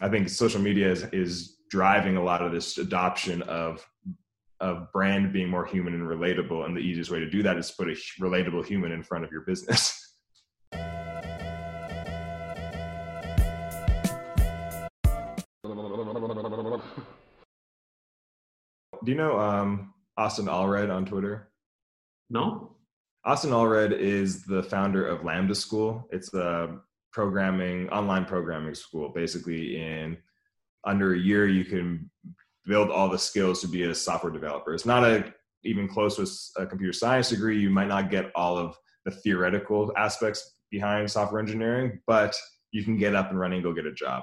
I think social media is is driving a lot of this adoption of of brand being more human and relatable, and the easiest way to do that is put a relatable human in front of your business. Do you know um, Austin Allred on Twitter? No. Austin Allred is the founder of Lambda School. It's a programming, online programming school. Basically, in under a year, you can build all the skills to be a software developer. It's not a even close with a computer science degree. You might not get all of the theoretical aspects behind software engineering, but you can get up and running, go get a job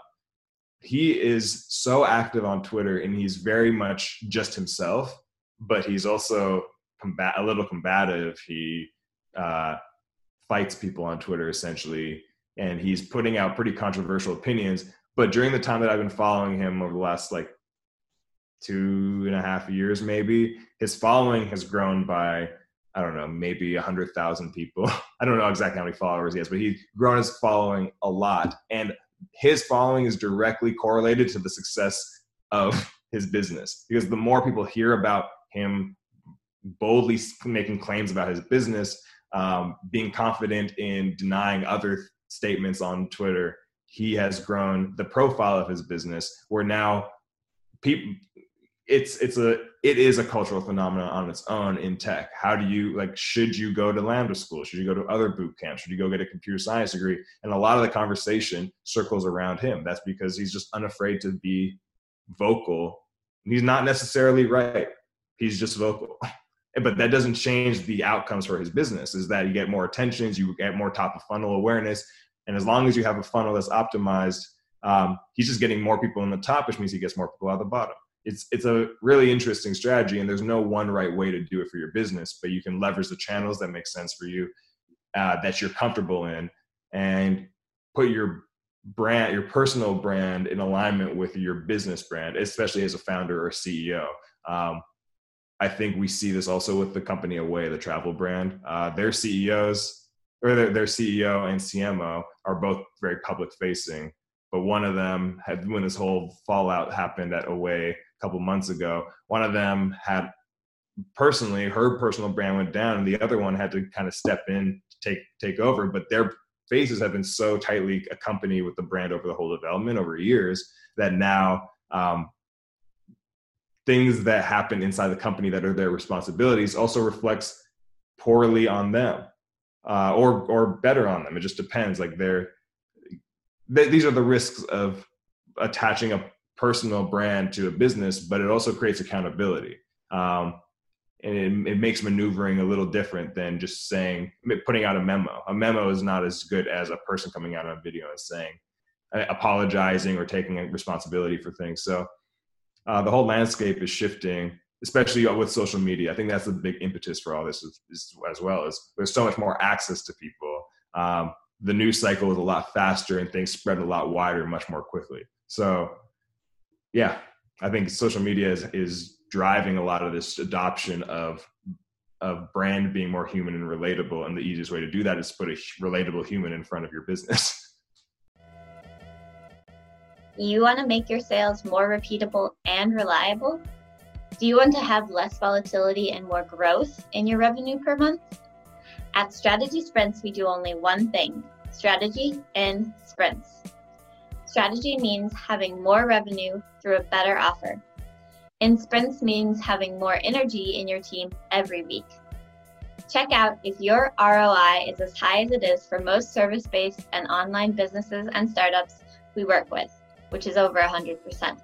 he is so active on Twitter and he's very much just himself, but he's also combat a little combative. He uh, fights people on Twitter essentially, and he's putting out pretty controversial opinions. But during the time that I've been following him over the last like two and a half years, maybe his following has grown by I don't know, maybe a hundred thousand people. I don't know exactly how many followers he has, but he's grown his following a lot. And his following is directly correlated to the success of his business because the more people hear about him boldly making claims about his business um, being confident in denying other statements on twitter he has grown the profile of his business where now people it's it's a it is a cultural phenomenon on its own in tech. How do you like should you go to Lambda school? Should you go to other boot camps? Should you go get a computer science degree? And a lot of the conversation circles around him. That's because he's just unafraid to be vocal. He's not necessarily right. He's just vocal. But that doesn't change the outcomes for his business. Is that you get more attentions, you get more top of funnel awareness, and as long as you have a funnel that's optimized, um, he's just getting more people in the top, which means he gets more people at the bottom it's it's a really interesting strategy and there's no one right way to do it for your business but you can leverage the channels that make sense for you uh, that you're comfortable in and put your brand your personal brand in alignment with your business brand especially as a founder or ceo um, i think we see this also with the company away the travel brand uh, their ceos or their, their ceo and cmo are both very public facing but one of them had when this whole fallout happened at away a couple months ago. One of them had personally her personal brand went down, and the other one had to kind of step in to take take over. But their faces have been so tightly accompanied with the brand over the whole development over years that now um, things that happen inside the company that are their responsibilities also reflects poorly on them uh, or or better on them. It just depends. Like they're they, these are the risks of attaching a personal brand to a business, but it also creates accountability. Um, and it, it, makes maneuvering a little different than just saying, putting out a memo. A memo is not as good as a person coming out on a video and saying, uh, apologizing or taking responsibility for things. So uh, the whole landscape is shifting, especially with social media. I think that's the big impetus for all this is, is as well. Is there's so much more access to people. Um, the news cycle is a lot faster and things spread a lot wider, much more quickly. So yeah, I think social media is is driving a lot of this adoption of of brand being more human and relatable, and the easiest way to do that is put a relatable human in front of your business. You want to make your sales more repeatable and reliable? Do you want to have less volatility and more growth in your revenue per month? At Strategy Sprints, we do only one thing strategy in sprints. Strategy means having more revenue through a better offer. In sprints means having more energy in your team every week. Check out if your ROI is as high as it is for most service based and online businesses and startups we work with, which is over 100%.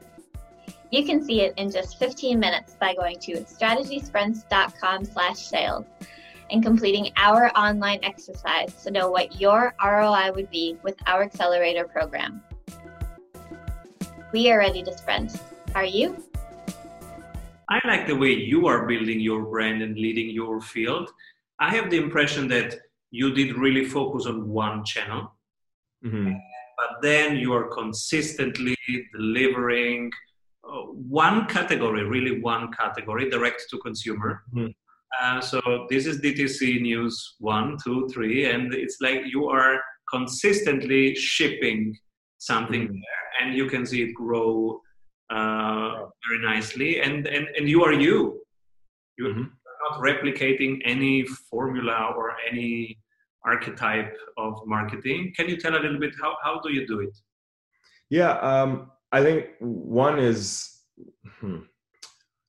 You can see it in just 15 minutes by going to strategysprints.com slash sales and completing our online exercise to know what your ROI would be with our accelerator program. We are ready to sprint. Are you? I like the way you are building your brand and leading your field. I have the impression that you did really focus on one channel, mm-hmm. But then you are consistently delivering uh, one category, really one category, direct to consumer. Mm-hmm. Uh, so this is DTC news one, two, three, and it's like you are consistently shipping something mm-hmm. there and you can see it grow uh, very nicely. And, and, and you are you. You're mm-hmm. not replicating any formula or any archetype of marketing. Can you tell a little bit how, how do you do it? Yeah, um, I think one is hmm.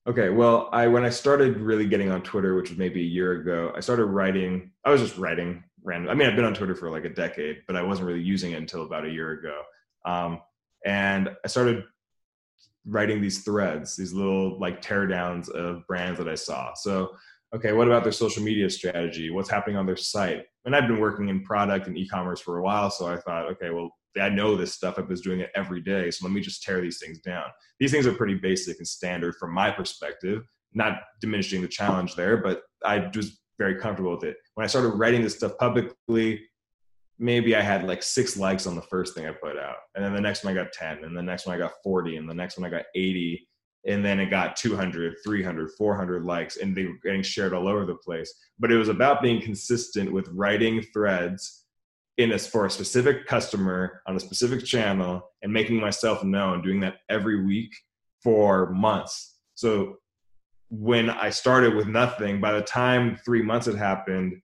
okay. Well, I when I started really getting on Twitter, which was maybe a year ago, I started writing. I was just writing random. I mean, I've been on Twitter for like a decade, but I wasn't really using it until about a year ago. Um, and I started writing these threads, these little like teardowns of brands that I saw. So, okay, what about their social media strategy? What's happening on their site? And I've been working in product and e-commerce for a while, so I thought, okay, well, I know this stuff. I was doing it every day, so let me just tear these things down. These things are pretty basic and standard from my perspective. Not diminishing the challenge there, but I was very comfortable with it. When I started writing this stuff publicly, maybe I had like six likes on the first thing I put out. And then the next one I got 10, and the next one I got 40, and the next one I got 80. And then it got 200, 300, 400 likes, and they were getting shared all over the place. But it was about being consistent with writing threads in a, for a specific customer on a specific channel and making myself known, doing that every week for months. So when I started with nothing, by the time three months had happened,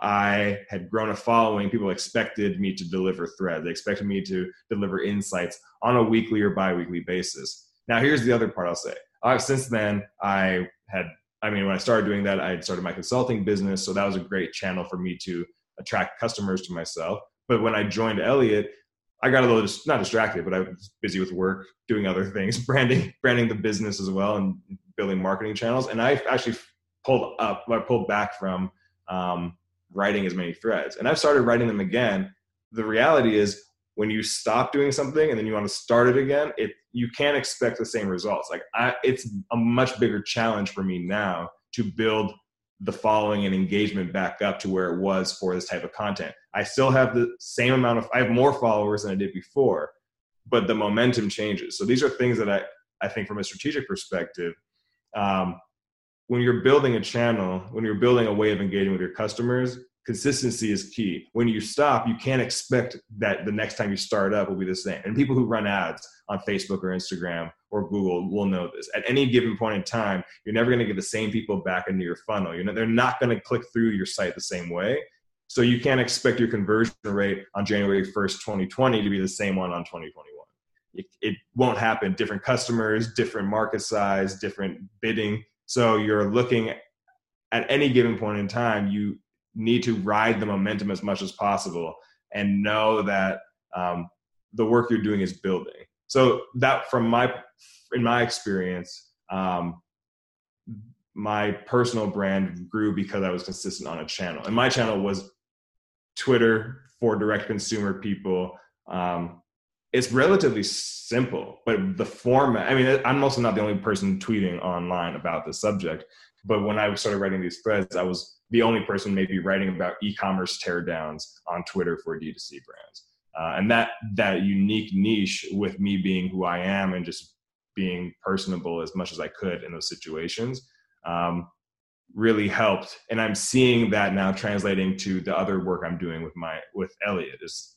I had grown a following. People expected me to deliver threads. They expected me to deliver insights on a weekly or bi-weekly basis. Now, here's the other part I'll say. Uh, since then, I had, I mean, when I started doing that, I had started my consulting business. So that was a great channel for me to attract customers to myself. But when I joined Elliot, I got a little not distracted, but I was busy with work, doing other things, branding, branding the business as well, and building marketing channels. And I actually pulled up, I pulled back from um, writing as many threads. And I've started writing them again. The reality is when you stop doing something and then you want to start it again, it you can't expect the same results. Like I, it's a much bigger challenge for me now to build the following and engagement back up to where it was for this type of content. I still have the same amount of I have more followers than I did before, but the momentum changes. So these are things that I I think from a strategic perspective, um, when you're building a channel, when you're building a way of engaging with your customers, consistency is key. When you stop, you can't expect that the next time you start up will be the same. And people who run ads on Facebook or Instagram or Google will know this. At any given point in time, you're never going to get the same people back into your funnel. You know, they're not going to click through your site the same way. So you can't expect your conversion rate on January 1st, 2020 to be the same one on 2021. It, it won't happen. Different customers, different market size, different bidding so you're looking at any given point in time, you need to ride the momentum as much as possible and know that um, the work you're doing is building. So that, from my in my experience, um, my personal brand grew because I was consistent on a channel, and my channel was Twitter for direct consumer people. Um, it's relatively simple, but the format, I mean, I'm also not the only person tweeting online about this subject, but when I started writing these threads, I was the only person maybe writing about e-commerce teardowns on Twitter for D2C brands. Uh, and that, that unique niche with me being who I am and just being personable as much as I could in those situations, um, really helped. And I'm seeing that now translating to the other work I'm doing with my, with Elliot is,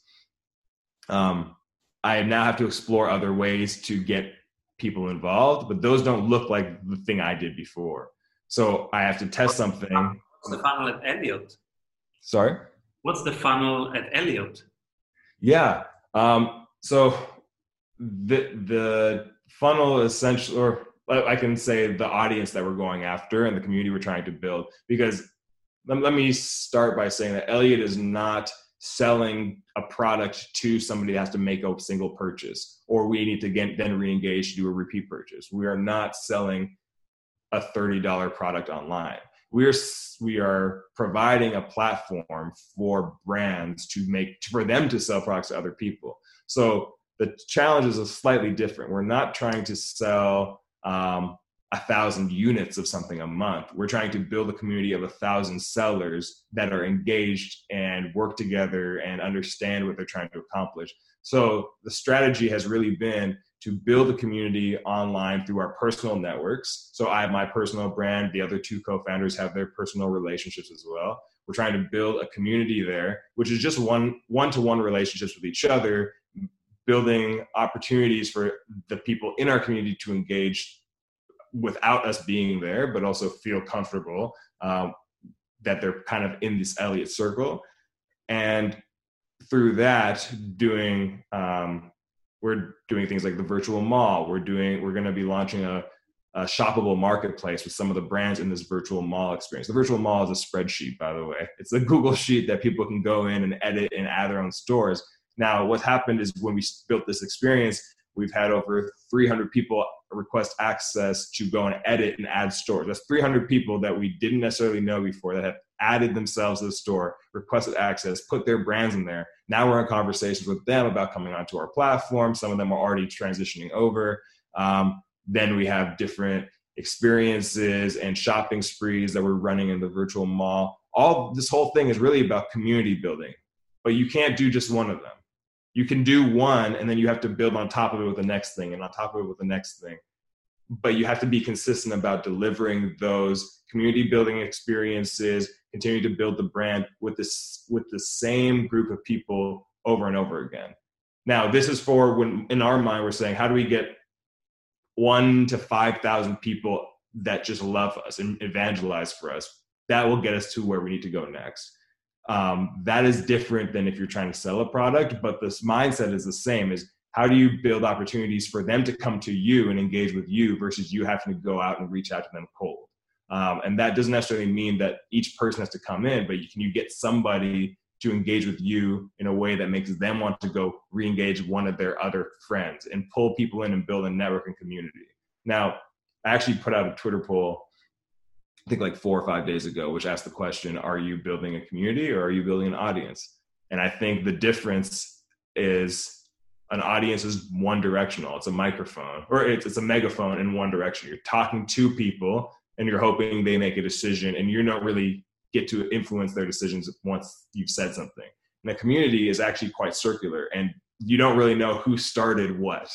um, I now have to explore other ways to get people involved, but those don't look like the thing I did before. So I have to test something. What's the funnel at Elliot? Sorry? What's the funnel at Elliot? Yeah. Um, so the the funnel essentially, or I can say the audience that we're going after and the community we're trying to build. Because let, let me start by saying that Elliot is not selling a product to somebody that has to make a single purchase, or we need to get, then re-engage to do a repeat purchase. We are not selling a $30 product online. We are we are providing a platform for brands to make for them to sell products to other people. So the challenge is slightly different. We're not trying to sell um, a thousand units of something a month. We're trying to build a community of a thousand sellers that are engaged and work together and understand what they're trying to accomplish. So the strategy has really been to build a community online through our personal networks. So I have my personal brand, the other two co-founders have their personal relationships as well. We're trying to build a community there, which is just one one-to-one relationships with each other building opportunities for the people in our community to engage without us being there, but also feel comfortable um, that they're kind of in this Elliot circle. And through that, doing um, we're doing things like the virtual mall. We're doing we're going to be launching a, a, shoppable marketplace with some of the brands in this virtual mall experience. The virtual mall is a spreadsheet, by the way. It's a Google sheet that people can go in and edit and add their own stores. Now, what happened is when we built this experience, we've had over 300 people request access to go and edit and add stores. That's 300 people that we didn't necessarily know before that have added themselves to the store, requested access, put their brands in there. Now we're in conversations with them about coming onto our platform. Some of them are already transitioning over. Um, then we have different experiences and shopping sprees that we're running in the virtual mall. All this whole thing is really about community building, but you can't do just one of them. You can do one and then you have to build on top of it with the next thing and on top of it with the next thing. But you have to be consistent about delivering those community building experiences continue to build the brand with this with the same group of people over and over again. Now, this is for when in our mind we're saying, how do we get one to five thousand people that just love us and evangelize for us? That will get us to where we need to go next. Um, that is different than if you're trying to sell a product, but this mindset is the same. Is how do you build opportunities for them to come to you and engage with you versus you having to go out and reach out to them cold? Um, and that doesn't necessarily mean that each person has to come in, but you, can you get somebody to engage with you in a way that makes them want to go re-engage one of their other friends and pull people in and build a network and community. Now, I actually put out a Twitter poll, I think like four or five days ago, which asked the question, are you building a community or are you building an audience? And I think the difference is an audience is one directional. It's a microphone or it's, it's a megaphone in one direction. You're talking to people and you're hoping they make a decision and you don't really get to influence their decisions once you've said something. And the community is actually quite circular and you don't really know who started what.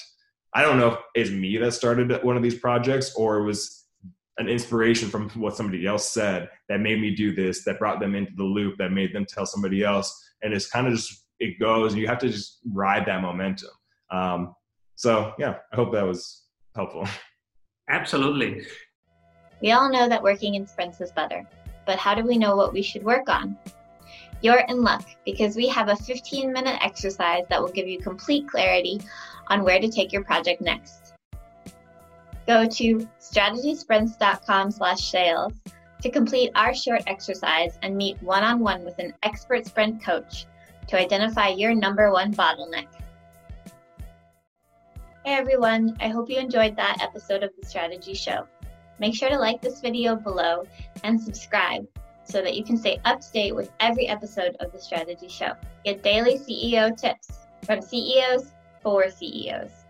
I don't know if it's me that started one of these projects or it was an inspiration from what somebody else said that made me do this, that brought them into the loop, that made them tell somebody else. And it's kind of just, it goes and you have to just ride that momentum. Um, so yeah, I hope that was helpful. Absolutely. We all know that working in sprints is better, but how do we know what we should work on? You're in luck because we have a 15 minute exercise that will give you complete clarity on where to take your project next. Go to strategysprints.com slash sales to complete our short exercise and meet one-on-one with an expert sprint coach to identify your number one bottleneck. Hey everyone, I hope you enjoyed that episode of the Strategy Show. Make sure to like this video below and subscribe so that you can stay up to date with every episode of The Strategy Show. Get daily CEO tips from CEOs for CEOs.